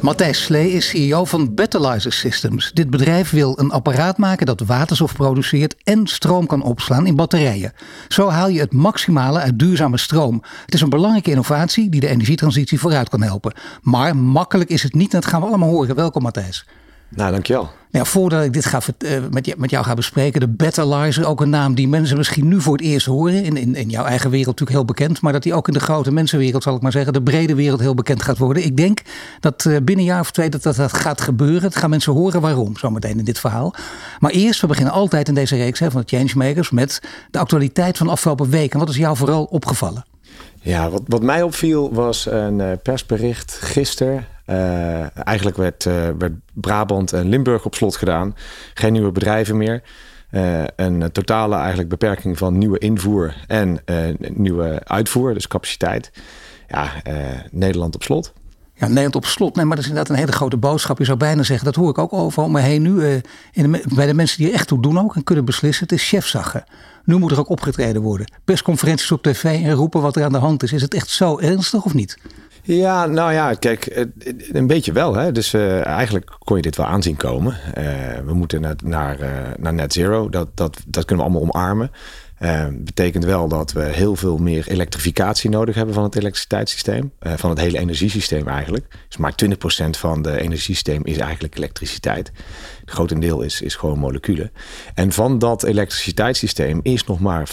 Matthijs Slee is CEO van Battleizer Systems. Dit bedrijf wil een apparaat maken dat waterstof produceert en stroom kan opslaan in batterijen. Zo haal je het maximale uit duurzame stroom. Het is een belangrijke innovatie die de energietransitie vooruit kan helpen. Maar makkelijk is het niet dat gaan we allemaal horen. Welkom Matthijs. Nou, dankjewel. Nou, voordat ik dit ga, uh, met, met, jou ga bespreken, de Battleizer, ook een naam die mensen misschien nu voor het eerst horen. In, in, in jouw eigen wereld natuurlijk heel bekend, maar dat die ook in de grote mensenwereld, zal ik maar zeggen, de brede wereld heel bekend gaat worden. Ik denk dat uh, binnen een jaar of twee dat, dat gaat gebeuren. Het gaan mensen horen waarom, zometeen in dit verhaal. Maar eerst, we beginnen altijd in deze reeks hè, van de Changemakers met de actualiteit van de afgelopen week. En wat is jou vooral opgevallen? Ja, wat, wat mij opviel was een uh, persbericht gisteren uh, eigenlijk werd, uh, werd Brabant en Limburg op slot gedaan. Geen nieuwe bedrijven meer. Uh, een totale eigenlijk beperking van nieuwe invoer en nieuwe uitvoer, dus capaciteit. Ja, Nederland op slot. Ja, Nederland op slot. Nee, maar dat is inderdaad een hele grote boodschap. Je zou bijna zeggen, dat hoor ik ook over me heen nu. in bij de mensen die er echt toe doen ook en kunnen beslissen. Het is chefzaggen. Nu moet er ook opgetreden worden. Persconferenties op tv en roepen wat er aan de hand is. Is het echt zo ernstig of niet? Ja, nou ja, kijk, een beetje wel. Hè? Dus uh, eigenlijk kon je dit wel aanzien komen. Uh, we moeten naar, naar, uh, naar net zero. Dat, dat, dat kunnen we allemaal omarmen. Betekent wel dat we heel veel meer elektrificatie nodig hebben van het elektriciteitssysteem. van het hele energiesysteem eigenlijk. Dus maar 20% van de energiesysteem is eigenlijk elektriciteit. Het grotendeel is, is gewoon moleculen. En van dat elektriciteitssysteem is nog maar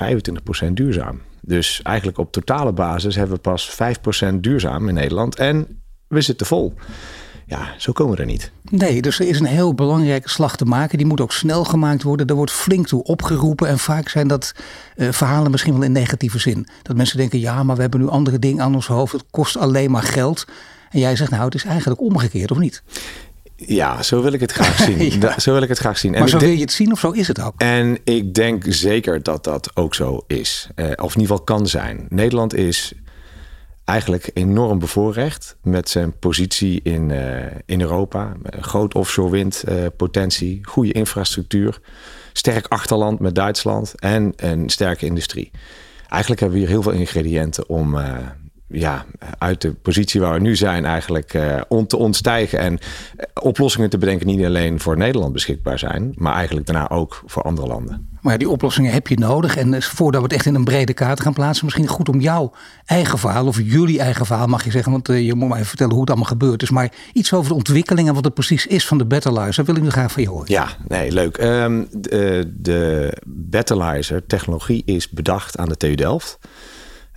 25% duurzaam. Dus eigenlijk op totale basis hebben we pas 5% duurzaam in Nederland. En we zitten vol. Ja, zo komen we er niet. Nee, dus er is een heel belangrijke slag te maken. Die moet ook snel gemaakt worden. Er wordt flink toe opgeroepen. En vaak zijn dat uh, verhalen misschien wel in negatieve zin. Dat mensen denken, ja, maar we hebben nu andere dingen aan ons hoofd. Het kost alleen maar geld. En jij zegt, nou, het is eigenlijk omgekeerd, of niet? Ja, zo wil ik het graag zien. Zo wil ik het graag zien. Maar zo wil je het zien of zo is het ook? En ik denk zeker dat dat ook zo is. Uh, of in ieder geval kan zijn. Nederland is eigenlijk enorm bevoorrecht met zijn positie in, uh, in Europa. Groot offshore windpotentie, uh, goede infrastructuur, sterk achterland met Duitsland en een sterke industrie. Eigenlijk hebben we hier heel veel ingrediënten om uh, ja, uit de positie waar we nu zijn eigenlijk uh, on te ontstijgen. En uh, oplossingen te bedenken niet alleen voor Nederland beschikbaar zijn, maar eigenlijk daarna ook voor andere landen. Maar ja, die oplossingen heb je nodig. En dus voordat we het echt in een brede kaart gaan plaatsen, misschien goed om jouw eigen verhaal of jullie eigen verhaal mag je zeggen. Want uh, je moet mij even vertellen hoe het allemaal gebeurd is. Maar iets over de ontwikkeling en wat het precies is van de Battleizer. Wil ik nu graag van je horen. Ja, nee, leuk. Um, de, de Battleizer technologie is bedacht aan de TU Delft.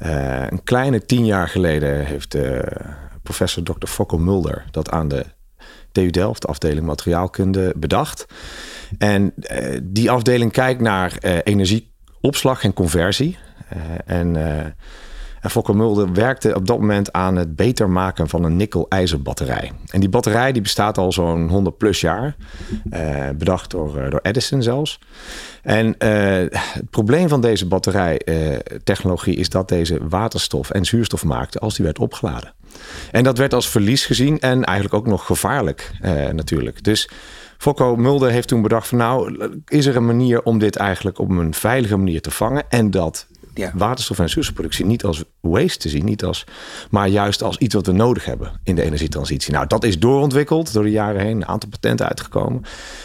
Uh, een kleine tien jaar geleden heeft uh, professor Dr. Fokko Mulder dat aan de TU Delft, de afdeling materiaalkunde, bedacht. En uh, die afdeling kijkt naar energieopslag en conversie. en en Fokker Mulder werkte op dat moment aan het beter maken van een nikkel-ijzer batterij. En die batterij die bestaat al zo'n 100 plus jaar. Uh, bedacht door, uh, door Edison zelfs. En uh, het probleem van deze batterijtechnologie is dat deze waterstof en zuurstof maakte als die werd opgeladen. En dat werd als verlies gezien en eigenlijk ook nog gevaarlijk natuurlijk. Dus Fokko Mulder heeft toen bedacht van nou, is er een manier om dit eigenlijk op een veilige manier te vangen en dat ja. waterstof- en zuurstofproductie niet als waste te zien, niet als, maar juist als iets wat we nodig hebben in de energietransitie. Nou, dat is doorontwikkeld door de jaren heen, een aantal patenten uitgekomen.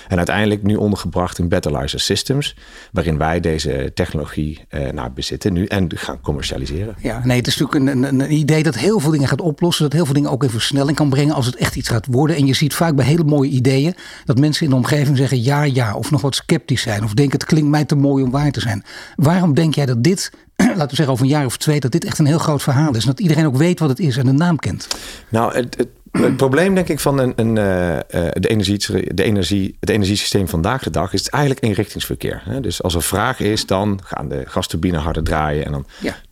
En uiteindelijk nu ondergebracht in Battleizer Systems, waarin wij deze technologie eh, nou, bezitten nu en gaan commercialiseren. Ja, nee, het is natuurlijk een, een, een, idee dat heel veel dingen gaat oplossen, dat heel veel dingen ook in versnelling kan brengen als het echt iets gaat worden. En je ziet vaak bij hele mooie ideeën dat mensen in de omgeving zeggen ja, ja, of nog wat sceptisch zijn, of denken het klinkt mij te mooi om waar te zijn. Waarom denk jij dat dit laten we zeggen over een jaar of twee, dat dit echt een heel groot verhaal is. En dat iedereen ook weet wat het is en de naam kent. Nou, het, het het probleem, denk ik, van een, een, uh, de energie, de energie, het energiesysteem vandaag de dag is eigenlijk eenrichtingsverkeer. Hè? Dus als er vraag is, dan gaan de gasturbine harder draaien. En dan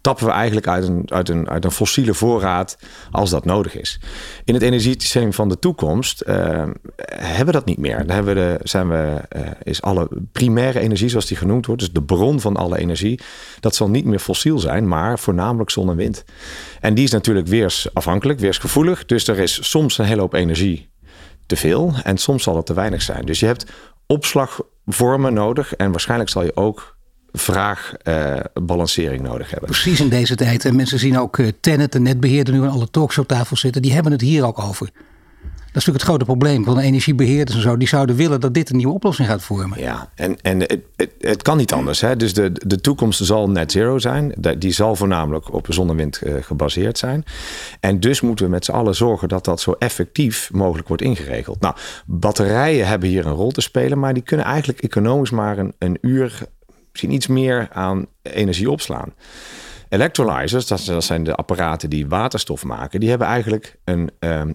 tappen we eigenlijk uit een, uit, een, uit een fossiele voorraad als dat nodig is. In het energiesysteem van de toekomst uh, hebben we dat niet meer. Dan hebben we de, zijn we, uh, is alle primaire energie, zoals die genoemd wordt, dus de bron van alle energie, dat zal niet meer fossiel zijn, maar voornamelijk zon en wind. En die is natuurlijk weersafhankelijk, weersgevoelig. Dus er is soms een hele hoop energie te veel en soms zal het te weinig zijn. Dus je hebt opslagvormen nodig en waarschijnlijk zal je ook vraagbalancering uh, nodig hebben. Precies in deze tijd. En mensen zien ook uh, Tenet, de netbeheerder, nu aan alle talkshowtafels zitten. Die hebben het hier ook over. Dat is natuurlijk het grote probleem van de energiebeheerders en zo. Die zouden willen dat dit een nieuwe oplossing gaat vormen. Ja, en, en het, het, het kan niet anders. Hè? Dus de, de toekomst zal net zero zijn. Die zal voornamelijk op zon en wind uh, gebaseerd zijn. En dus moeten we met z'n allen zorgen dat dat zo effectief mogelijk wordt ingeregeld. Nou, batterijen hebben hier een rol te spelen. Maar die kunnen eigenlijk economisch maar een, een uur, misschien iets meer aan energie opslaan. Electrolyzers, dat zijn de apparaten die waterstof maken, die hebben eigenlijk een, um,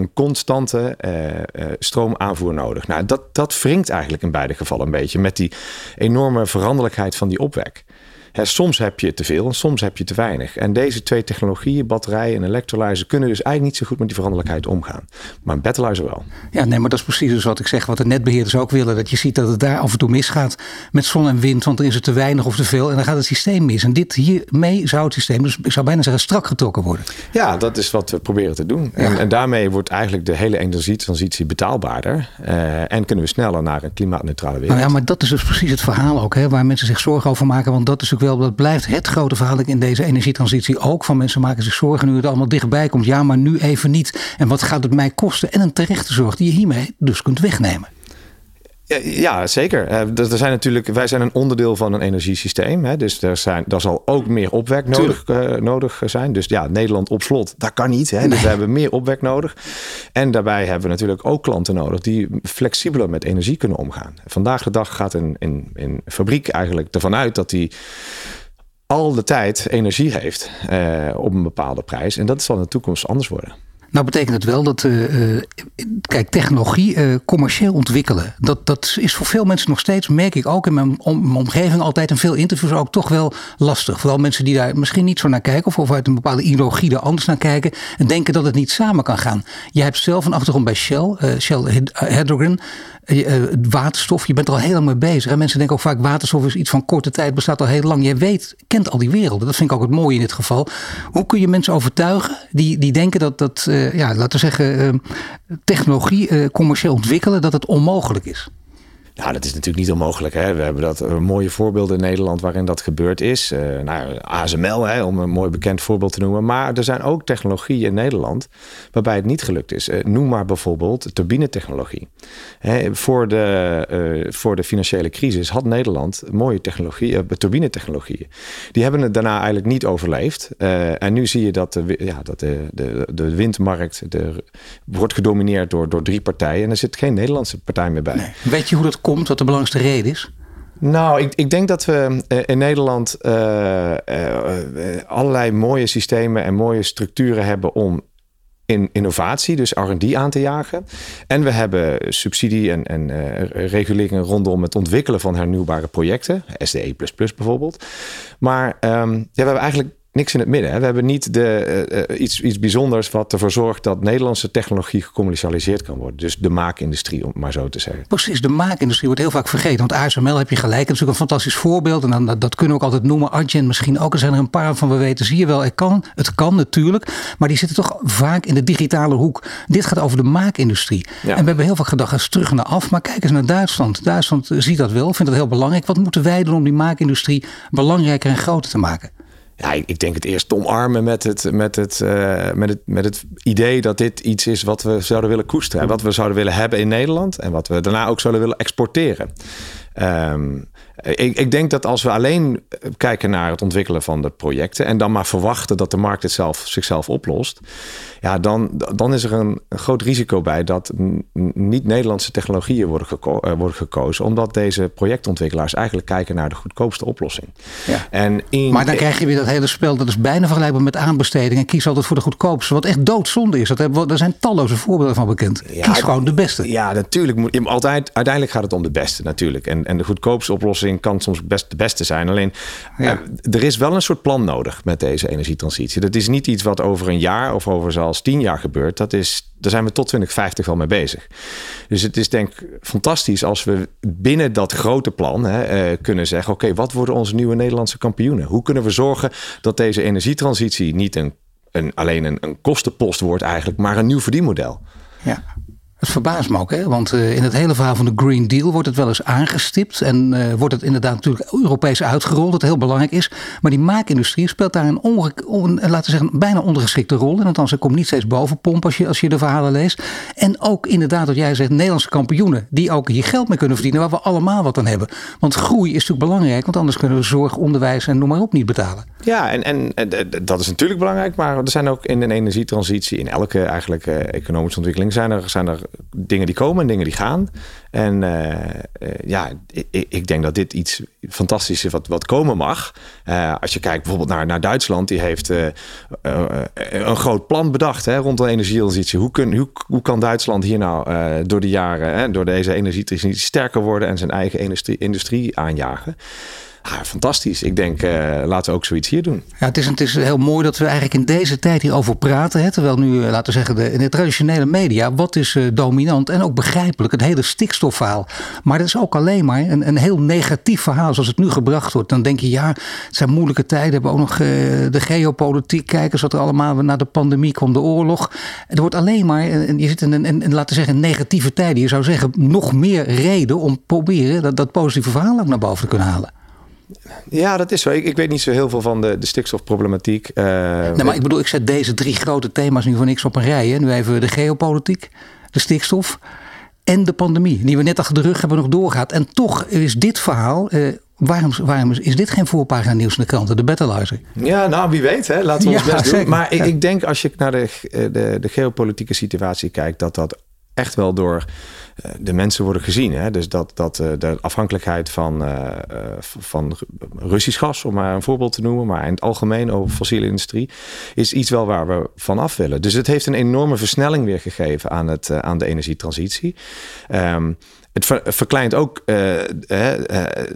een constante uh, stroomaanvoer nodig. Nou, dat, dat wringt eigenlijk in beide gevallen een beetje met die enorme veranderlijkheid van die opwek soms heb je te veel en soms heb je te weinig. En deze twee technologieën, batterijen en electrolyzer, kunnen dus eigenlijk niet zo goed met die veranderlijkheid omgaan. Maar een battleizer wel. Ja, nee, maar dat is precies dus wat ik zeg. Wat de netbeheerders ook willen. Dat je ziet dat het daar af en toe misgaat met zon en wind. Want dan is het te weinig of te veel. En dan gaat het systeem mis. En dit hiermee zou het systeem, dus ik zou bijna zeggen, strak getrokken worden. Ja, dat is wat we proberen te doen. En, en, daarmee wordt eigenlijk de hele energietransitie betaalbaarder. Uh, en kunnen we sneller naar een klimaatneutrale wereld. Nou ja, maar dat is dus precies het verhaal ook. Hè, waar mensen zich zorgen over maken. Want dat is wel, dat blijft het grote verhaal in deze energietransitie ook. Van mensen maken zich zorgen nu het allemaal dichtbij komt. Ja, maar nu even niet. En wat gaat het mij kosten? En een terechte zorg die je hiermee dus kunt wegnemen. Ja, zeker. Eh, er zijn natuurlijk, wij zijn een onderdeel van een energiesysteem. Hè, dus er, zijn, er zal ook meer opwek nodig, uh, nodig zijn. Dus ja, Nederland op slot, dat kan niet. Hè, Dus we hebben meer opwek nodig. En daarbij hebben we natuurlijk ook klanten nodig die flexibeler met energie kunnen omgaan. Vandaag de dag gaat een, een, een fabriek eigenlijk ervan uit dat die al de tijd energie heeft uh, op een bepaalde prijs. En dat zal in de toekomst anders worden. Nou betekent het wel dat, uh, kijk, technologie uh, commercieel ontwikkelen. Dat, dat is voor veel mensen nog steeds, merk ik ook in mijn, om, mijn omgeving altijd en veel interviews ook toch wel lastig. Vooral mensen die daar misschien niet zo naar kijken of, of uit een bepaalde ideologie er anders naar kijken. En denken dat het niet samen kan gaan. Jij hebt zelf een achtergrond bij Shell, Shell Hydrogen. Uh, waterstof, je bent er al heel lang mee bezig. En mensen denken ook vaak waterstof is iets van korte tijd, bestaat al heel lang. Je weet, kent al die werelden. Dat vind ik ook het mooie in dit geval. Hoe kun je mensen overtuigen die, die denken dat, dat uh, ja, laten we zeggen, technologie commercieel ontwikkelen, dat het onmogelijk is? Nou, dat is natuurlijk niet onmogelijk. Hè? We hebben dat een mooie voorbeelden in Nederland waarin dat gebeurd is. Uh, nou, ASML, hè, om een mooi bekend voorbeeld te noemen. Maar er zijn ook technologieën in Nederland waarbij het niet gelukt is. Uh, noem maar bijvoorbeeld turbinetechnologie. Hè, voor, de, voor de financiële crisis had Nederland mooie technologie, uh, turbinetechnologieën. Die hebben het daarna eigenlijk niet overleefd. en nu zie je dat de, ja, dat de, de, de windmarkt de, wordt gedomineerd door, door drie partijen. En er zit geen Nederlandse partij meer bij. Weet je hoe dat komt, wat de belangrijkste reden is? Nou, ik, ik denk dat we eh, in Nederland uh, uh, allerlei mooie systemen en mooie structuren hebben om in innovatie, dus RD aan te jagen. En we hebben subsidie en, en reguleringen rondom het ontwikkelen van hernieuwbare projecten, SDE bijvoorbeeld. Maar um, ja, we hebben eigenlijk niks in het midden. Hè. We hebben niet de, uh, iets, iets bijzonders wat ervoor zorgt dat Nederlandse technologie gecommercialiseerd kan worden. Dus de maakindustrie, om het maar zo te zeggen. Precies, de maakindustrie wordt heel vaak vergeten. Want ASML heb je gelijk, dat is natuurlijk een fantastisch voorbeeld. En dan, dat, kunnen we ook altijd noemen. Argent misschien ook. Er zijn er een paar van we weten, zie je wel, het kan, het kan natuurlijk. Maar die zitten toch vaak in de digitale hoek. Dit gaat over de maakindustrie. En we hebben heel vaak gedacht, eens terug naar af. Maar kijk eens naar Duitsland. Duitsland ziet dat wel, vindt dat heel belangrijk. Wat moeten wij doen om die maakindustrie belangrijker en groter te maken? Ja, ik denk het eerst omarmen met het, met, het, uh, met, het, met het idee dat dit iets is wat we zouden willen koesteren. Wat we zouden willen hebben in Nederland. En wat we daarna ook zouden willen exporteren. Ehm, ik, ik, denk dat als we alleen kijken naar het ontwikkelen van de projecten en dan maar verwachten dat de markt het zelf, zichzelf oplost, ja, dan, dan is er een, groot risico bij dat niet-Nederlandse technologieën worden, geko uh, worden gekozen, omdat deze projectontwikkelaars eigenlijk kijken naar de goedkoopste oplossing. Ja. En maar dan krijg je weer dat hele spel, dat is bijna vergelijkbaar met aanbesteding en kies altijd voor de goedkoopste, wat echt doodzonde is. Dat hebben, daar zijn talloze voorbeelden van bekend. kies gewoon de beste. Ja, natuurlijk. Moet, altijd, uiteindelijk gaat het om de beste natuurlijk. En, en de goedkoopste oplossing kan soms best de beste zijn. Alleen ja. uh, er is wel een soort plan nodig met deze energietransitie. Dat is niet iets wat over een jaar of over zelfs tien jaar gebeurt. Dat is, daar zijn we tot 2050 wel mee bezig. Dus het is denk ik fantastisch als we binnen dat grote plan hè, uh, kunnen zeggen: oké, wat worden onze nieuwe Nederlandse kampioenen? Hoe kunnen we zorgen dat deze energietransitie niet een, een, alleen een, een kostenpost wordt eigenlijk, maar een nieuw verdienmodel? Ja. Het verbaast me ook, hè? want uh, in het hele verhaal van de Green Deal wordt het wel eens aangestipt. En uh, wordt het inderdaad natuurlijk Europees uitgerold, dat heel belangrijk is. Maar die maakindustrie speelt daar een, on, laten zeggen, bijna ondergeschikte rol in. Althans, er komt niet steeds bovenpomp als je, als je de verhalen leest. En ook inderdaad, wat jij zegt, Nederlandse kampioenen. Die ook hier geld mee kunnen verdienen, waar we allemaal wat aan hebben. Want groei is natuurlijk belangrijk, want anders kunnen we zorg, onderwijs en noem maar op niet betalen. Ja, en, en, en dat is natuurlijk belangrijk. Maar er zijn ook in een energietransitie, in elke eigenlijk economische ontwikkeling, zijn er, zijn er dingen die komen en dingen die gaan. En uh, uh, ja, ik, ik, denk dat dit iets fantastisch is wat, wat komen mag. Uh, als je kijkt bijvoorbeeld naar, naar Duitsland, die heeft een groot plan bedacht hè, rond de energietransitie. Hoe, kun, hoe, hoe kan Duitsland hier nou door de jaren, hè, door deze energietransitie sterker worden en zijn eigen industrie, industrie aanjagen? Ah, fantastisch. Ik denk, uh, laten we ook zoiets hier doen. Ja, het, is, het is heel mooi dat we eigenlijk in deze tijd hierover praten. Hè? Terwijl nu, eh, laten we zeggen, de, in de traditionele media, wat is uh, dominant en ook begrijpelijk, het hele stikstofverhaal. Maar dat is ook alleen maar een, een heel negatief verhaal zoals het nu gebracht wordt. Dan denk je, ja, het zijn moeilijke tijden. We hebben ook nog de geopolitiek. Kijken wat er allemaal na de pandemie kwam, de oorlog. Er wordt alleen maar, en je zit in een, in, laten we zeggen, negatieve tijden. Je zou zeggen, nog meer reden om proberen dat, dat positieve verhaal ook naar boven te kunnen halen. Ja, dat is zo. Ik, ik, weet niet zo heel veel van de, de stikstofproblematiek. Uh, nee, maar ik bedoel, ik zet deze drie grote thema's nu voor niks op een rij. Hè. Nu even de geopolitiek, de stikstof en de pandemie. Die we net achter de rug hebben nog doorgaat. En toch is dit verhaal... Uh, Waarom, waarom, is dit geen voorpagina nieuws in de kranten, de Battleizer? Ja, nou wie weet, hè? laten we ons best doen. Maar ik, ik, denk als je naar de, de, de geopolitieke situatie kijkt, dat dat echt wel door eh, de mensen worden gezien. Hè? Dus dat, dat uh, de afhankelijkheid van, uh, van Russisch gas, om maar een voorbeeld te noemen, maar in het algemeen over fossiele industrie, is iets wel waar we vanaf willen. Dus het heeft een enorme versnelling weer gegeven aan, het, aan de energietransitie. Um, het verkleint ook uh, uh,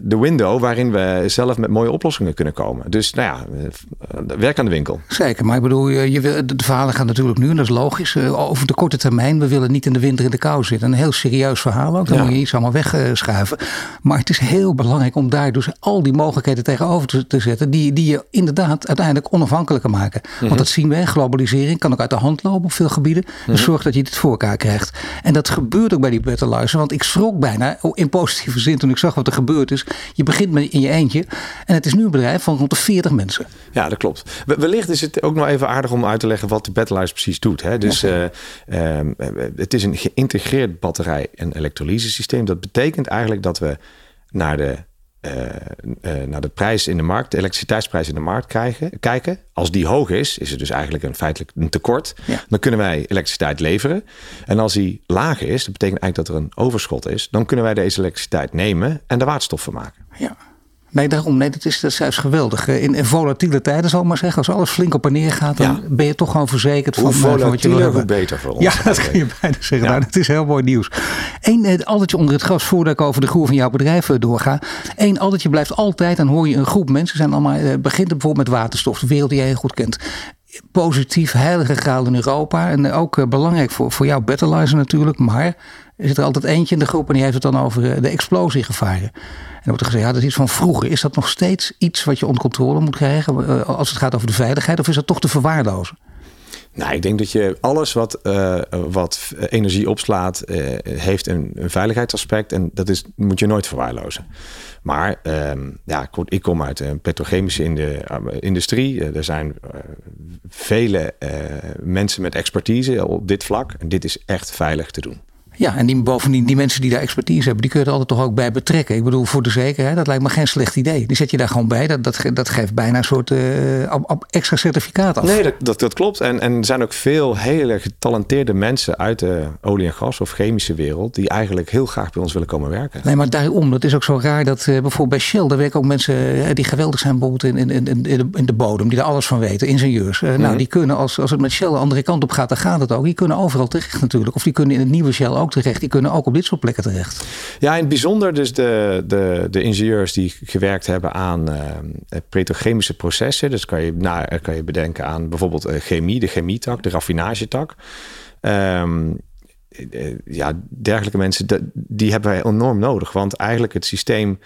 de window waarin we zelf met mooie oplossingen kunnen komen. Dus nou ja, uh, werk aan de winkel. Zeker, maar ik bedoel, je wil, de verhalen gaan natuurlijk nu, en dat is logisch, over de korte termijn. We willen niet in de winter in de kou zitten. Een heel serieus verhaal ook, dan moet je iets allemaal wegschuiven. Maar het is heel belangrijk om daar dus al die mogelijkheden tegenover te, te zetten, die, die je inderdaad uiteindelijk onafhankelijker maken. Want mhm. dat zien we, globalisering kan ook uit de hand lopen op veel gebieden. Dus zorg dat je dit voor elkaar krijgt. En dat gebeurt ook bij die Better want ik schrok schrok bijna oh, in positieve zin toen ik zag wat er gebeurd is. Je begint met in je eentje en het is nu een bedrijf van rond de 40 mensen. Ja, dat klopt. Wellicht is het ook nog even aardig om uit te leggen wat de Battleize precies doet. Hè? Dus ja. uh, uh, het is een geïntegreerd batterij- en elektrolysesysteem. Dat betekent eigenlijk dat we naar de naar de prijs in de markt, de elektriciteitsprijs in de markt krijgen, kijken. Als die hoog is, is het dus eigenlijk een feitelijk een tekort. Dan kunnen wij elektriciteit leveren. En als die laag is, dat betekent eigenlijk dat er een overschot is. Dan kunnen wij deze elektriciteit nemen en de waardstof van maken. Ja. Nee, daarom. Nee, dat is, dat is juist geweldig. In, in volatiele tijden zal ik maar zeggen. Als alles flink op en neer gaat, dan ben je toch gewoon verzekerd hoe van, eh, van wat je wil hebben. Hoe beter voor ons. Ja, dat kun je bijna zeggen. Ja. Nou, dat is heel mooi nieuws. Eén uh, addertje onder het gras voordat ik over de groei van jouw bedrijf doorga. Eén addertje blijft altijd, dan hoor je een groep mensen. Zijn allemaal, begint bijvoorbeeld met waterstof, de wereld die jij heel goed kent positief heilige graal in Europa. En ook belangrijk voor, voor jouw Battleizer natuurlijk. Maar zit er altijd eentje in de groep en die heeft het dan over de explosiegevaren. En wordt er gezegd, ja, dat is iets van vroeger. Is dat nog steeds iets wat je onder controle moet krijgen eh, als het gaat over de veiligheid? Of is dat toch te verwaarlozen? Nou, ik denk dat je alles wat, uh, wat energie opslaat, heeft een, veiligheidsaspect. En dat is, moet je nooit verwaarlozen. Maar uh, ja, ik kom uit een petrochemische industrie. er zijn vele mensen met expertise op dit vlak. En dit is echt veilig te doen. Ja, en die, bovendien, die mensen die daar expertise hebben, die kun je er altijd toch ook bij betrekken. Ik bedoel, voor de zekerheid, dat lijkt me geen slecht idee. Die zet je daar gewoon bij. Dat, dat, dat geeft bijna een soort uh, extra certificaat af. Nee, dat, dat, dat klopt. En, en er zijn ook veel hele getalenteerde mensen uit de olie- en gas- of chemische wereld, die eigenlijk heel graag bij ons willen komen werken. Nee, maar daarom, dat is ook zo raar dat uh, bijvoorbeeld bij Shell, daar werken ook mensen uh, die geweldig zijn, bijvoorbeeld in, in, in, in, de, in de bodem, die er alles van weten, ingenieurs. Mm -hmm. Nou, die kunnen, als, als het met Shell de andere kant op gaat, dan gaat het ook. Die kunnen overal terecht natuurlijk. Of die kunnen in het nieuwe Shell ook terecht. Die kunnen ook op dit soort plekken terecht. Ja, in het bijzonder dus de, de, de ingenieurs die gewerkt hebben aan uh, petrochemische processen. Dus kan je, nou, kan je bedenken aan bijvoorbeeld uh, chemie, de chemietak, de raffinagetak. Um, ja, dergelijke mensen, die hebben wij enorm nodig. Want eigenlijk het systeem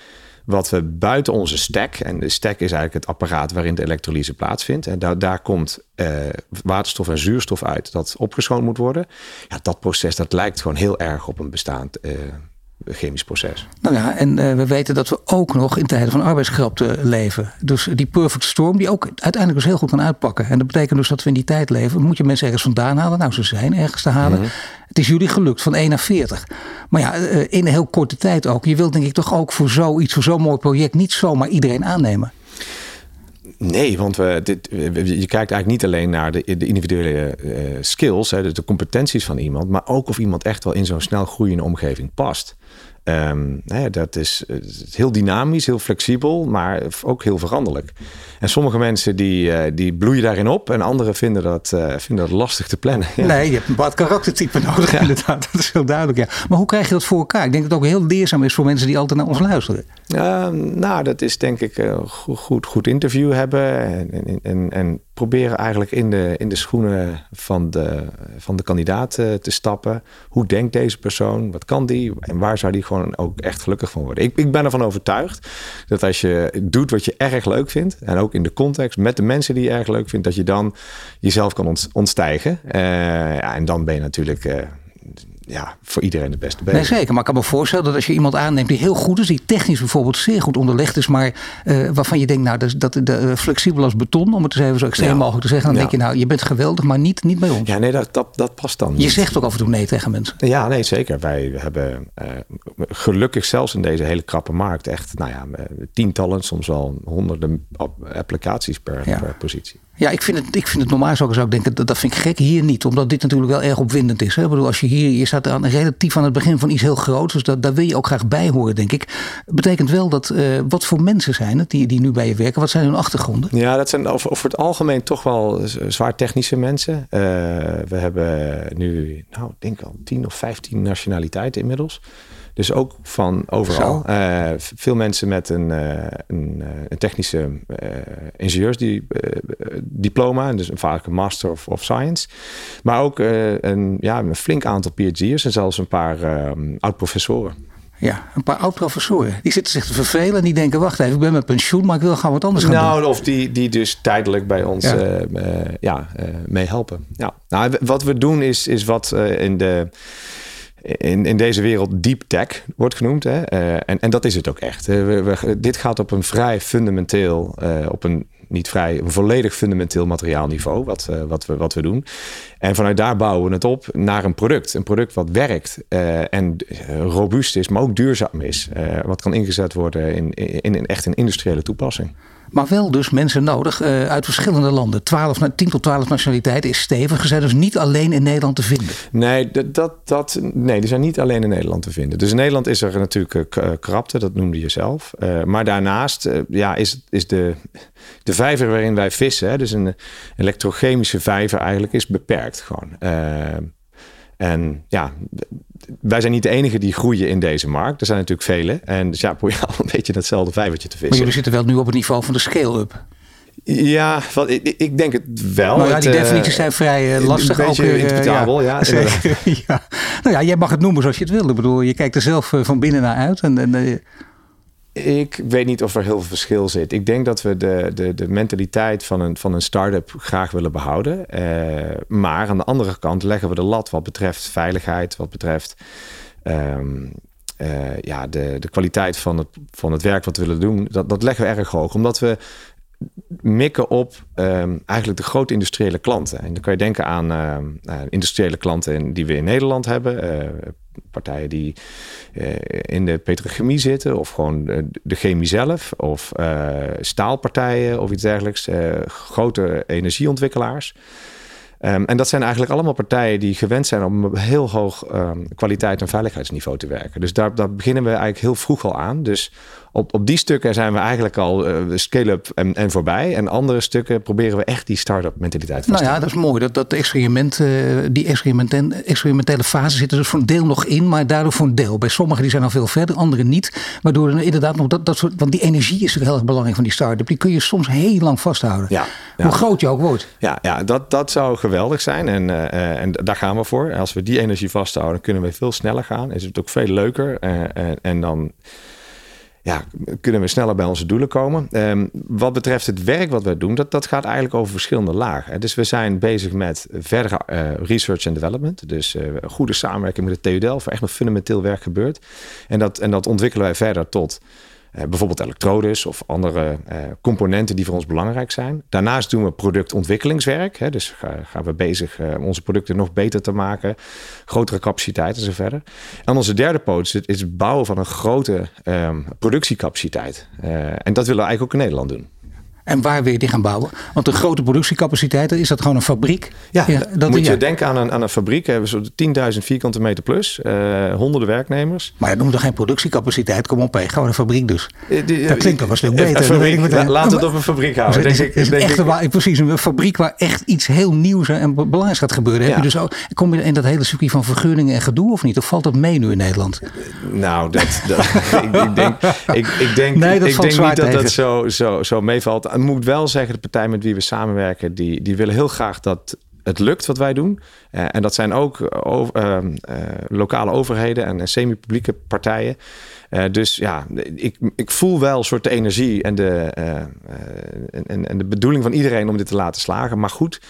wat we buiten onze stack, en de stack is eigenlijk het apparaat waarin de elektrolyse plaatsvindt. En daar, daar komt uh, waterstof en zuurstof uit dat opgeschoond moet worden. Ja, dat proces dat lijkt gewoon heel erg op een bestaand uh, chemisch proces. Nou ja, en uh, we weten dat we ook nog in tijden van arbeidskrapte leven. Dus die perfect storm die ook uiteindelijk dus heel goed kan uitpakken. En dat betekent dus dat we in die tijd leven. Moet je mensen ergens vandaan halen? Nou, ze zijn ergens te halen. Mm -hmm. Het is jullie gelukt van 1 naar 40. Maar ja, in een heel korte tijd ook. Je wilt denk ik toch ook voor zoiets, voor zo'n mooi project, niet zomaar iedereen aannemen. Nee, want we, dit, je kijkt eigenlijk niet alleen naar de, individuele uh, skills, de competenties van iemand, maar ook of iemand echt wel in zo'n snel groeiende omgeving past. Um, hè, dat is, is, heel dynamisch, heel flexibel, maar ook heel veranderlijk. En sommige mensen die, uh, die bloeien daarin op en anderen vinden dat, uh, vinden dat lastig te plannen. Ja. Nee, je hebt een bepaald karaktertype nodig ja. inderdaad. Dat is heel duidelijk. Ja. Maar hoe krijg je dat voor elkaar? Ik denk dat het ook heel leerzaam is voor mensen die altijd naar ons luisteren. Uh, nou, dat is denk ik goed, goed, goed interview hebben en, en, en proberen eigenlijk in de, in de schoenen van de, van de kandidaat te stappen. Hoe denkt deze persoon? Wat kan die? En waar zou die gewoon ook echt gelukkig van worden? Ik, ik ben ervan overtuigd dat als je doet wat je erg leuk vindt, en ook in de context met de mensen die je erg leuk vindt, dat je dan jezelf kan ontstijgen. Uh, ja, en dan ben je natuurlijk uh, ja, voor iedereen de beste bezig. Nee, zeker. Maar ik kan me voorstellen dat als je iemand aanneemt die heel goed is, die technisch bijvoorbeeld zeer goed onderlegd is, maar uh, waarvan je denkt, nou, dat, dat, dat uh, flexibel als beton, om het eens even zo extreem ja. mogelijk te zeggen, dan ja. denk je, nou, je bent geweldig, maar niet, niet bij ons. Ja, nee, dat, dat, dat past dan. Je niet. zegt ook af en toe nee tegen mensen. Ja, nee, zeker. Wij hebben uh, gelukkig zelfs in deze hele krappe markt echt, nou ja, tientallen, soms wel honderden applicaties per, ja. per positie. Ja, ik vind het, ik vind het normaal zou ik denken, dat, dat vind ik gek. Hier niet, omdat dit natuurlijk wel erg opwindend is. Hè? Ik bedoel, als je hier, je staat aan, relatief aan het begin van iets heel groots. Dus dat, daar wil je ook graag bij horen, denk ik. Betekent wel dat, uh, wat voor mensen zijn het die, die nu bij je werken? Wat zijn hun achtergronden? Ja, dat zijn over, het algemeen toch wel zwaar technische mensen. Uh, we hebben nu, nou, ik denk al 10 of 15 nationaliteiten inmiddels. Dus ook van overal. Uh, veel mensen met een, uh, een, een, technische uh, ingenieursdiploma. Dus vaak een Master of, of Science. Maar ook een, ja, een flink aantal PhD'ers en zelfs een paar oud-professoren. Ja, een paar oud-professoren. Die zitten zich te vervelen en die denken... wacht even, ik ben met pensioen, maar ik wil gaan wat anders gaan nou, doen. Of die, die dus tijdelijk bij ons ja. Uh, uh, ja, uh, mee helpen. Ja. Nou, wat we doen is, is wat in de in, in deze wereld deep tech wordt genoemd. Hè? Uh, en, en dat is het ook echt. We, we, dit gaat op een vrij fundamenteel, uh, op een niet vrij, een volledig fundamenteel materiaalniveau, wat, wat, we, wat we doen. En vanuit daar bouwen we het op naar een product. Een product wat werkt en robuust is, maar ook duurzaam is. wat kan ingezet worden in, in, in echt een industriële toepassing. Maar wel dus mensen nodig uh, uit verschillende landen. 12, 10 tot 12 nationaliteiten is stevig. Ze zijn dus niet alleen in Nederland te vinden. Nee, dat, dat, dat, nee, die zijn niet alleen in Nederland te vinden. Dus in Nederland is er natuurlijk uh, krapte, dat noemde je zelf. Maar daarnaast ja, is, is de, de vijver waarin wij vissen, hè, dus een elektrochemische vijver eigenlijk, is beperkt gewoon. En ja, wij zijn niet de enige die groeien in deze markt. Er zijn natuurlijk vele. En dus ja, probeer al een beetje datzelfde vijvertje te vissen. Maar jullie zitten wel nu op het niveau van de scale-up. Ja, wat, ik, ik, denk het wel. Nou ja, die definities zijn vrij uh, lastig. Een beetje ook, interpretabel, ja. ja, ja. Nou ja, jij mag het noemen zoals je het wil. Ik bedoel, je kijkt er zelf van binnen naar uit. En, en ik weet niet of er heel veel verschil zit. Ik denk dat we de, de, de mentaliteit van een, van een start-up graag willen behouden. Uh, maar aan de andere kant leggen we de lat wat betreft veiligheid, wat betreft um, uh, ja, de, de kwaliteit van het, van het werk wat we willen doen. Dat, dat leggen we erg hoog. Omdat we mikken op um, eigenlijk de grote industriële klanten. En dan kan je denken aan uh, industriële klanten die we in Nederland hebben. Partijen die in de petrochemie zitten, of gewoon de chemie zelf, of staalpartijen of iets dergelijks, grote energieontwikkelaars. Um, en dat zijn eigenlijk allemaal partijen die gewend zijn om op heel hoog um, kwaliteit en veiligheidsniveau te werken. Dus daar, daar beginnen we eigenlijk heel vroeg al aan. Dus op, op die stukken zijn we eigenlijk al uh, scale-up en, en voorbij. En andere stukken proberen we echt die start-up mentaliteit te Nou ja, dat is mooi. Dat, dat experiment, uh, die experimentele fase zit er dus voor een deel nog in, maar daardoor voor een deel. Bij sommigen die zijn al veel verder, anderen niet. Waardoor er inderdaad nog dat, dat soort. Want die energie is heel erg belangrijk van die start-up. Die kun je soms heel lang vasthouden. Ja, Hoe groot je ook wordt. Ja, ja dat, dat zou geweldig zijn. En, uh, en daar gaan we voor. Als we die energie vasthouden, kunnen we veel sneller gaan. Is het ook veel leuker. en dan ja, kunnen we sneller bij onze doelen komen. Ehm, wat betreft het werk wat we doen, dat, dat gaat eigenlijk over verschillende lagen. Dus we zijn bezig met verdere uh, research en development. Dus uh, goede samenwerking met de TU Delft, waar echt nog fundamenteel werk gebeurt. En dat, en dat ontwikkelen wij verder tot eh, bijvoorbeeld elektrodes of andere uh, componenten die voor ons belangrijk zijn. Daarnaast doen we productontwikkelingswerk. Hè, dus gaan we bezig om onze producten nog beter te maken, grotere capaciteiten en verder. En onze derde poot is het bouwen van een grote um, productiecapaciteit. en dat willen we eigenlijk ook in Nederland doen. En waar wil je die gaan bouwen? Want de grote productiecapaciteit, is dat gewoon een fabriek? Ja, dat moet je denken aan een, aan een fabriek. We hebben zo'n 10.000 vierkante meter plus, uh, honderden werknemers. Maar dat noemt toch geen productiecapaciteit? Kom op, hé, gewoon een fabriek dus. Uh, dat klinkt toch een stuk beter. Fabriek, laat het op een fabriek houden. Denk ik, is denk echt ik. precies, een fabriek waar echt iets heel nieuws en belangrijks gaat gebeuren. Heb je dus ook, kom je in dat hele circuit van vergunningen en gedoe of niet? Of valt dat mee nu in Nederland? Nou, dat, dat ik, ik, denk, ik, ik denk, nee, dat ik denk niet dat dat zo, zo, zo meevalt moet wel zeggen, de partij met wie we samenwerken, die, die willen heel graag dat het lukt wat wij doen. Uh, en dat zijn ook uh, uh, lokale overheden en semi-publieke partijen. dus ja, ik, ik voel wel een soort de energie en de, en, en de bedoeling van iedereen om dit te laten slagen. Maar goed,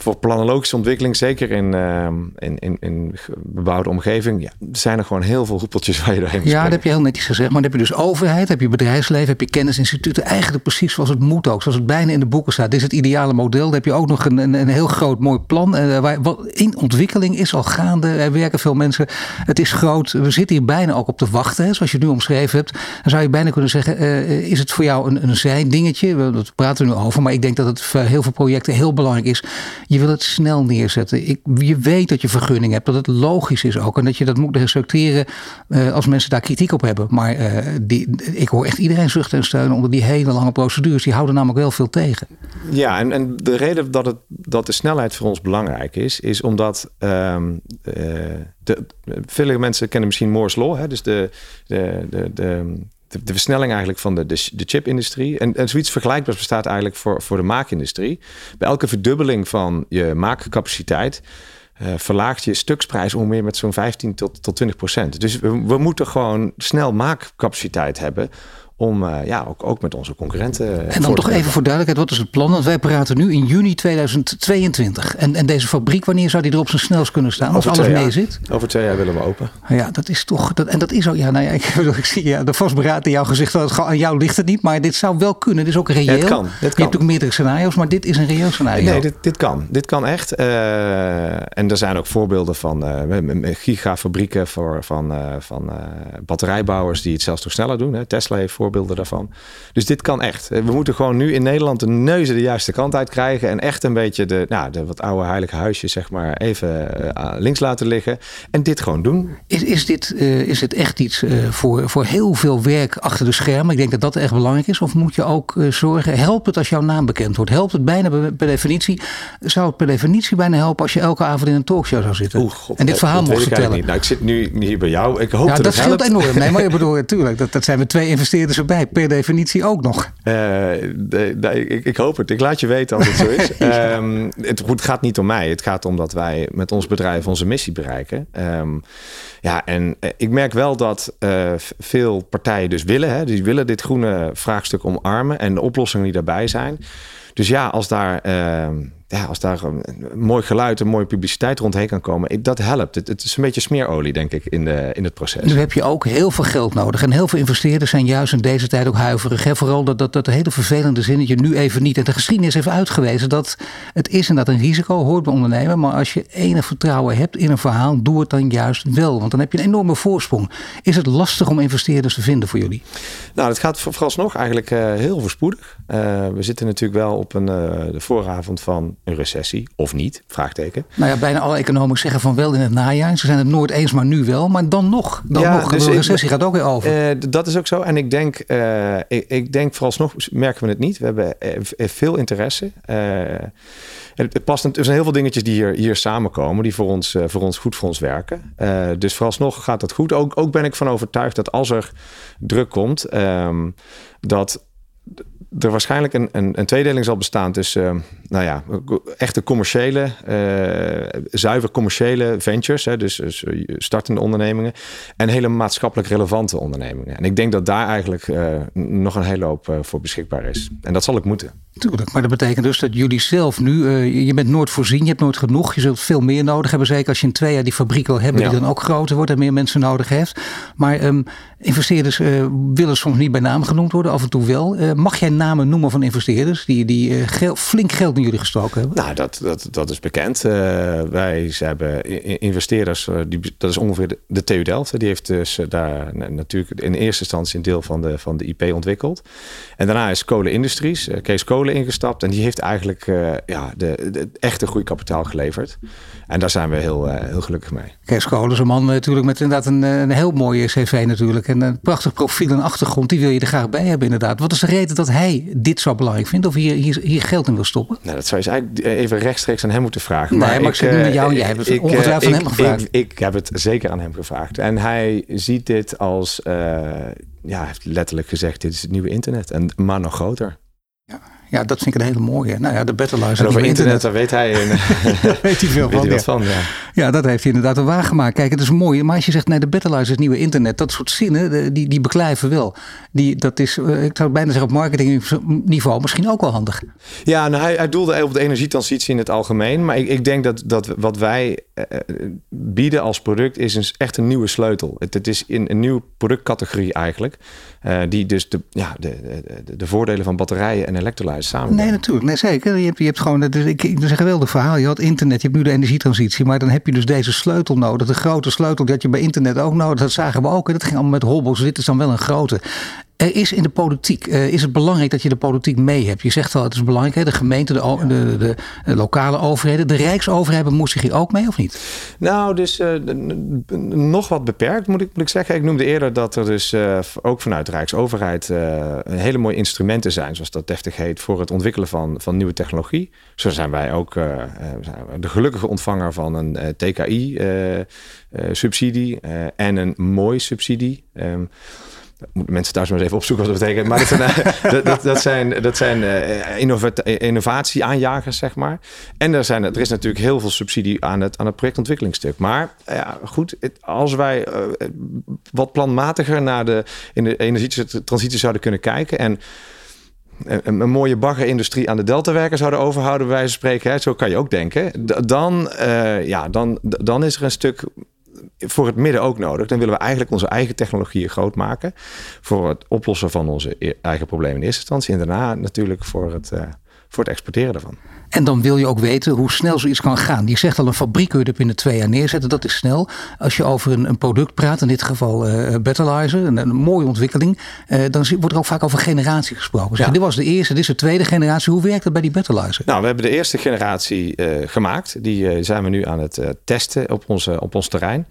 voor planologische ontwikkeling, zeker in, uh, in, in, in bebouwde omgeving, ja, zijn er gewoon heel veel hoepeltjes waar je doorheen moet Ja, dat heb je heel netjes gezegd. Maar dan heb je dus overheid, heb je bedrijfsleven, heb je kennisinstituten. Eigenlijk precies zoals het moet ook. Zoals het bijna in de boeken staat. Dit is het ideale model. Dan heb je ook nog een, een, een heel groot mooi plan. Uh, waar, wat in ontwikkeling is al gaande. Er werken veel mensen. Het is groot. We zitten hier bijna ook op te wachten. Hè, zoals je nu omschreven hebt. Dan zou je bijna kunnen zeggen, uh, is het voor jou een, een zijdingetje? We praten er nu over. Maar ik denk dat het voor heel veel projecten heel belangrijk is je wil het snel neerzetten. Ik, je weet dat je vergunning hebt, dat het logisch is ook. En dat je dat moet respecteren uh, als mensen daar kritiek op hebben. Maar uh, die, ik hoor echt iedereen zuchten en steunen onder die hele lange procedures. Die houden namelijk wel veel tegen. Ja, en, en de reden dat, het, dat de snelheid voor ons belangrijk is, is omdat uh, de, vele mensen kennen misschien Moore's Law. Hè? Dus de, de, de, de de, versnelling eigenlijk van de, de, de chipindustrie. En, en zoiets vergelijkbaars bestaat eigenlijk voor, voor de maakindustrie. Bij elke verdubbeling van je maakcapaciteit uh, verlaagt je stuksprijs ongeveer met zo'n 15 tot, tot 20 procent. Dus we, we moeten gewoon snel maakcapaciteit hebben om uh, ja, ook, ook met onze concurrenten. En dan toch even voor duidelijkheid, wat is het plan? Want wij praten nu in juni 2022. En, en deze fabriek, wanneer zou die er op zijn snelst kunnen staan? Als alles mee zit? Over twee jaar willen we open. Ja, dat is toch. Dat, en dat is ook. Ja, nou ja, ik, ik zie ja, de vastberaad in jouw gezicht. Aan jou ligt het niet, maar dit zou wel kunnen. Dit is ook reëel. Ja, het kan. Het kan. Je hebt ook meerdere scenario's, maar dit is een reëel scenario. Nee, dit, dit kan. Dit kan echt. Uh, en er zijn ook voorbeelden van uh, gigafabrieken voor, van, van batterijbouwers die het zelfs nog sneller doen. Hè. Tesla heeft voor voorbeelden daarvan. Dus dit kan echt. We moeten gewoon nu in Nederland de neuzen de juiste kant uit krijgen. En echt een beetje de, nou, de wat oude heilige huisjes, zeg maar, even uh, links laten liggen. En dit gewoon doen. Is, is, dit, uh, is het echt iets uh, voor, voor heel veel werk achter de schermen? Ik denk dat dat echt belangrijk is. Of moet je ook zorgen, helpt het als jouw naam bekend wordt? Helpt het bijna per definitie? Zou het per definitie bijna helpen als je elke avond in een talkshow zou zitten? Oeh, God, en dit verhaal mocht vertellen? Niet. Nou, ik zit nu hier bij jou. Ik hoop ja, dat, dat scheelt enorm. Nee, maar ik bedoel, natuurlijk, dat, dat zijn we twee investeerders erbij, per definitie ook nog. De, de, ik, ik, hoop het. Ik laat je weten als het zo is. um, het, het, gaat niet om mij. Het gaat om dat wij met ons bedrijf onze missie bereiken. Um, ja, en uh, ik merk wel dat uh, veel partijen dus willen. Hè, die willen dit groene vraagstuk omarmen en de oplossingen die daarbij zijn. Dus ja, als daar ja, als daar een mooi geluid, een mooie publiciteit rondheen kan komen, dat helpt. Het, het is een beetje smeerolie, denk ik, in, de, in het proces. Nu heb je ook heel veel geld nodig. En heel veel investeerders zijn juist in deze tijd ook huiverig. Hè? Vooral dat, dat, dat hele vervelende zinnetje nu even niet. En de geschiedenis heeft uitgewezen dat het is inderdaad een risico, hoort bij ondernemen. Maar als je enig vertrouwen hebt in een verhaal, doe het dan juist wel. Want dan heb je een enorme voorsprong. Is het lastig om investeerders te vinden voor jullie? Nou, het gaat vooralsnog eigenlijk uh, heel voorspoedig. Uh, we zitten natuurlijk wel op een, uh, de vooravond van een recessie of niet? Vraagteken. Nou ja, bijna alle economen zeggen van wel in het najaar. Ze zijn het nooit eens, maar nu wel. Maar dan nog. Dan ja, nog. Dus de recessie gaat ook weer over. Uh, dat is ook zo. En ik denk, uh, ik, ik, denk vooralsnog merken we het niet. We hebben eh, veel interesse. het past, er zijn heel veel dingetjes die hier, hier samenkomen, die voor ons, voor ons goed voor ons werken. dus vooralsnog gaat dat goed. Ook, ook ben ik van overtuigd dat als er druk komt, um, dat er waarschijnlijk een, een, een, tweedeling zal bestaan tussen, uh, nou ja, echte commerciële, uh, zuiver commerciële ventures, hè, dus, dus, eh, startende ondernemingen, en hele maatschappelijk relevante ondernemingen. En ik denk dat daar eigenlijk uh, nog een hele hoop voor beschikbaar is. En dat zal ik moeten. Tuurlijk, maar dat betekent dus dat jullie zelf nu, je bent nooit voorzien, je hebt nooit genoeg, je zult veel meer nodig hebben. Zeker als je in twee jaar die fabriek wil hebben, die dan ook groter wordt en meer mensen nodig heeft. Maar um, investeerders willen soms niet bij naam genoemd worden, af en toe wel. Mag jij namen noemen van investeerders die, die uh, flink geld in jullie gestoken hebben? Nou, dat, dat, dat is bekend. Uh, wij hebben investeerders, uh, die, dat is ongeveer de, de TU Delft. Die heeft dus daar natuurlijk in eerste instantie een deel van de, van de IP ontwikkeld. En daarna is Kolen Industries, Kees Kolen ingestapt. En die heeft eigenlijk ja, de, de, echte groeikapitaal geleverd. En daar zijn we heel, heel gelukkig mee. Kees Kolen is een man natuurlijk met inderdaad een, een heel mooie cv natuurlijk. En een prachtig profiel en achtergrond. Die wil je er graag bij hebben inderdaad. Wat is de reden dat hij dit zo belangrijk vindt of hier, hier, hier geld in wil stoppen? Nou, dat zou je eigenlijk even rechtstreeks aan hem moeten vragen. Nee, maar, maar ik, ik zeg nu jou, jij hebt het ongetwijfeld aan hem gevraagd. Ik, ik, heb het zeker aan hem gevraagd. En hij ziet dit als, uh, ja, heeft letterlijk gezegd, dit is het nieuwe internet. En maar nog groter. Ja, ja, dat vind ik een hele mooie. Nou ja, de Battleizer. En over internet, daar weet hij, een, weet hij veel van. van ja. Ja. dat heeft hij inderdaad wel waargemaakt. Kijk, het is mooi. Maar als je zegt, nee, de Battleizer is het nieuwe internet. Dat soort zinnen, die, die beklijven wel. Die, dat is, eh, ik zou bijna zeggen op marketingniveau misschien ook wel handig. Ja, nou, hij, hij doelde op de energietransitie in het algemeen. Maar ik, ik denk dat, dat wat wij uh, bieden als product is een, echt een nieuwe sleutel. Het, het is in een nieuwe productcategorie eigenlijk. Uh, die dus de, ja, de, de, de, voordelen van batterijen en elektrolyse samen. Nee, natuurlijk. Nee, zeker. Je hebt, je hebt gewoon, ik, dat is een geweldig verhaal. Je had internet, je hebt nu de energietransitie, maar dan heb je dus deze sleutel nodig. De grote sleutel, had je bij internet ook nodig. Dat zagen we ook. En dat ging allemaal met hobbels. Dit is dan wel een grote. Er is in de politiek, uh, is het belangrijk dat je de politiek mee hebt. Je zegt al, het is belangrijk, hè? de gemeente, de, de, de, de, lokale overheden. De rijksoverheden moesten hier ook mee of niet? Nou, dus uh, nog wat beperkt moet ik, moet ik zeggen. Ik noemde eerder dat er dus uh, ook vanuit de rijksoverheid hele mooie instrumenten zijn, zoals dat deftig heet, voor het ontwikkelen van, van nieuwe technologie. Zo zijn wij ook de gelukkige ontvanger van een TKI-subsidie en een mooi subsidie. Um, moeten mensen thuis maar eens even opzoeken wat dat betekent. Maar dat zijn, eh, dat, dat, zijn, dat zijn uh, innovatieaanjagers, zeg maar. En er, zijn, er is natuurlijk heel veel subsidie aan het, aan het projectontwikkelingsstuk. Maar ja, goed, als wij wat planmatiger naar de, in de energietransitie zouden kunnen kijken... en een, een mooie baggerindustrie aan de deltawerken zouden overhouden, bij wijze van spreken. Hè, zo kan je ook denken. Dan, ja, dan, dan is er een stuk voor het midden ook nodig. Dan willen we eigenlijk onze eigen technologieën groot maken. Voor het oplossen van onze e-, eigen problemen in eerste instantie. En daarna natuurlijk voor het, uh, voor het exporteren daarvan. En dan wil je ook weten hoe snel zoiets kan gaan. Je zegt al een fabriek kun je er binnen twee jaar neerzetten. Dat is snel. Als je over een, een product praat, in dit geval uh, Battleizer, een, een, mooie ontwikkeling. Uh, dan wordt er ook vaak over generatie gesproken. Zeg, Dit was de eerste, dit is de tweede generatie. Hoe werkt dat bij die Battleizer? Nou, we hebben de eerste generatie uh, gemaakt. Die zijn we nu aan het testen op, onze, op ons terrein.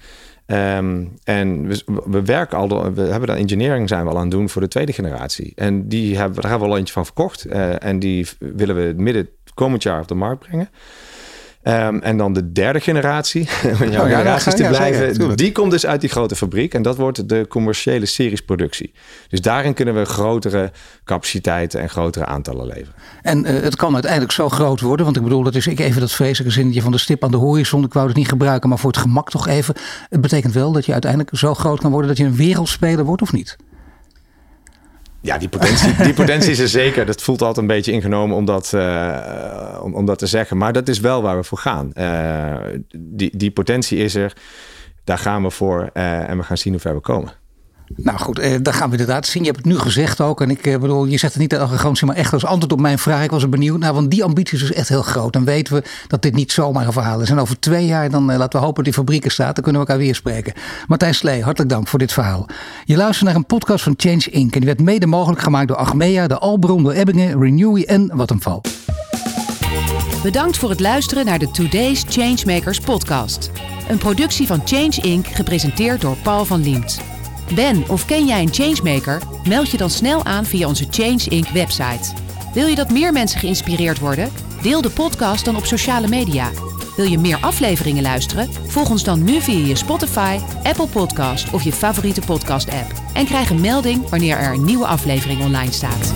Um, en we, we, werken al, we hebben daar engineering zijn we al aan het doen voor de tweede generatie. En die hebben, daar hebben we al eentje van verkocht. Uh, en die willen we midden komend jaar op de markt brengen. Um, en dan de derde generatie, van jouw oh, generaties te blijven, die komt dus uit die grote fabriek. En dat wordt de commerciële seriesproductie. Dus daarin kunnen we grotere capaciteiten en grotere aantallen leveren. En uh, het kan uiteindelijk zo groot worden, want ik bedoel, dat is ik even dat vreselijke zinnetje van de stip aan de horizon. Ik wou het niet gebruiken, maar voor het gemak toch even. Het betekent wel dat je uiteindelijk zo groot kan worden dat je een wereldspeler wordt, of niet? Ja, die potentie, die potentie is er zeker. Dat voelt altijd een beetje ingenomen om dat, om, om dat te zeggen. Maar dat is wel waar we voor gaan. die, die potentie is er. Daar gaan we voor. en we gaan zien hoe ver we komen. Nou goed, eh, daar gaan we inderdaad zien. Je hebt het nu gezegd ook. En ik eh, bedoel, je zegt het niet arrogantie, maar echt als antwoord op mijn vraag. Ik was er benieuwd naar, want die ambitie is dus echt heel groot. Dan weten we dat dit niet zomaar een verhaal is. En over twee jaar, dan eh, laten we hopen dat die fabrieken staat. Dan kunnen we elkaar weer spreken. Martijn Slee, hartelijk dank voor dit verhaal. Je luistert naar een podcast van Change Inc. En die werd mede mogelijk gemaakt door Achmea, de Albron, door Ebbingen, Renewy en Vattenfall. Bedankt voor het luisteren naar de Today's Changemakers podcast. Een productie van Change Inc. gepresenteerd door Paul van Liemt. Ben of ken jij een changemaker? Meld je dan snel aan via onze Change Inc. website. Wil je dat meer mensen geïnspireerd worden? Deel de podcast dan op sociale media. Wil je meer afleveringen luisteren? Volg ons dan nu via je Spotify, Apple Podcast of je favoriete podcast-app. En krijg een melding wanneer er een nieuwe aflevering online staat.